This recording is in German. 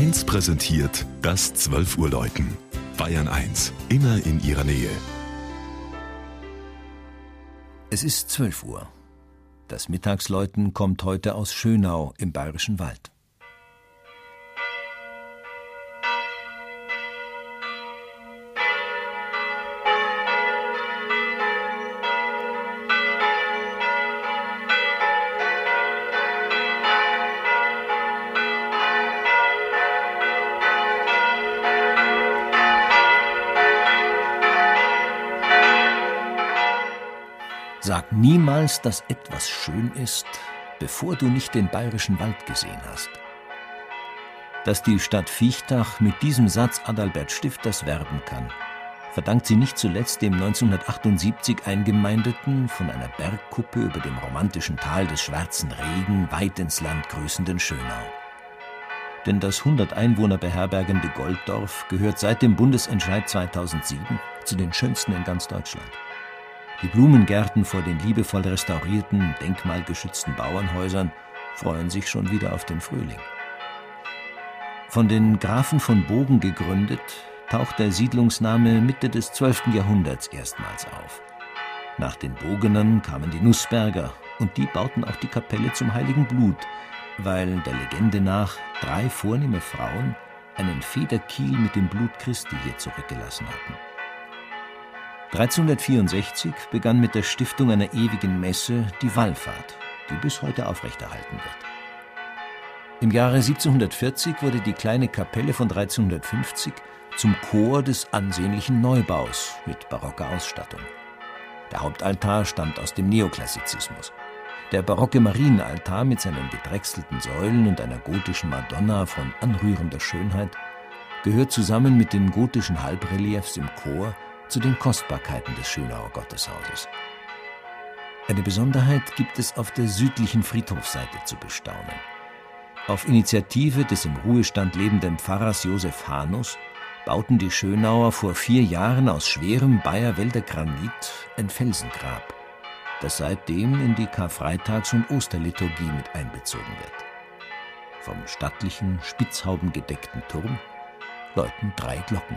1 präsentiert das 12 Uhr Läuten. Bayern 1, immer in ihrer Nähe. Es ist 12 Uhr. Das Mittagsläuten kommt heute aus Schönau im Bayerischen Wald. Sag niemals, dass etwas schön ist, bevor du nicht den bayerischen Wald gesehen hast. Dass die Stadt Viechtach mit diesem Satz Adalbert Stifters werben kann, verdankt sie nicht zuletzt dem 1978 eingemeindeten, von einer Bergkuppe über dem romantischen Tal des Schwarzen Regen weit ins Land grüßenden Schönau. Denn das 100 Einwohner beherbergende Golddorf gehört seit dem Bundesentscheid 2007 zu den schönsten in ganz Deutschland. Die Blumengärten vor den liebevoll restaurierten, denkmalgeschützten Bauernhäusern freuen sich schon wieder auf den Frühling. Von den Grafen von Bogen gegründet, taucht der Siedlungsname Mitte des 12. Jahrhunderts erstmals auf. Nach den Bogenern kamen die Nussberger und die bauten auch die Kapelle zum Heiligen Blut, weil der Legende nach drei vornehme Frauen einen Federkiel mit dem Blut Christi hier zurückgelassen hatten. 1364 begann mit der Stiftung einer ewigen Messe die Wallfahrt, die bis heute aufrechterhalten wird. Im Jahre 1740 wurde die kleine Kapelle von 1350 zum Chor des ansehnlichen Neubaus mit barocker Ausstattung. Der Hauptaltar stammt aus dem Neoklassizismus. Der barocke Marienaltar mit seinen gedrechselten Säulen und einer gotischen Madonna von anrührender Schönheit gehört zusammen mit den gotischen Halbreliefs im Chor zu den Kostbarkeiten des Schönauer Gotteshauses. Eine Besonderheit gibt es auf der südlichen Friedhofseite zu bestaunen. Auf Initiative des im Ruhestand lebenden Pfarrers Josef Hanus bauten die Schönauer vor vier Jahren aus schwerem Bayerwälder Granit ein Felsengrab, das seitdem in die Karfreitags- und Osterliturgie mit einbezogen wird. Vom stattlichen, spitzhaubengedeckten Turm läuten drei Glocken.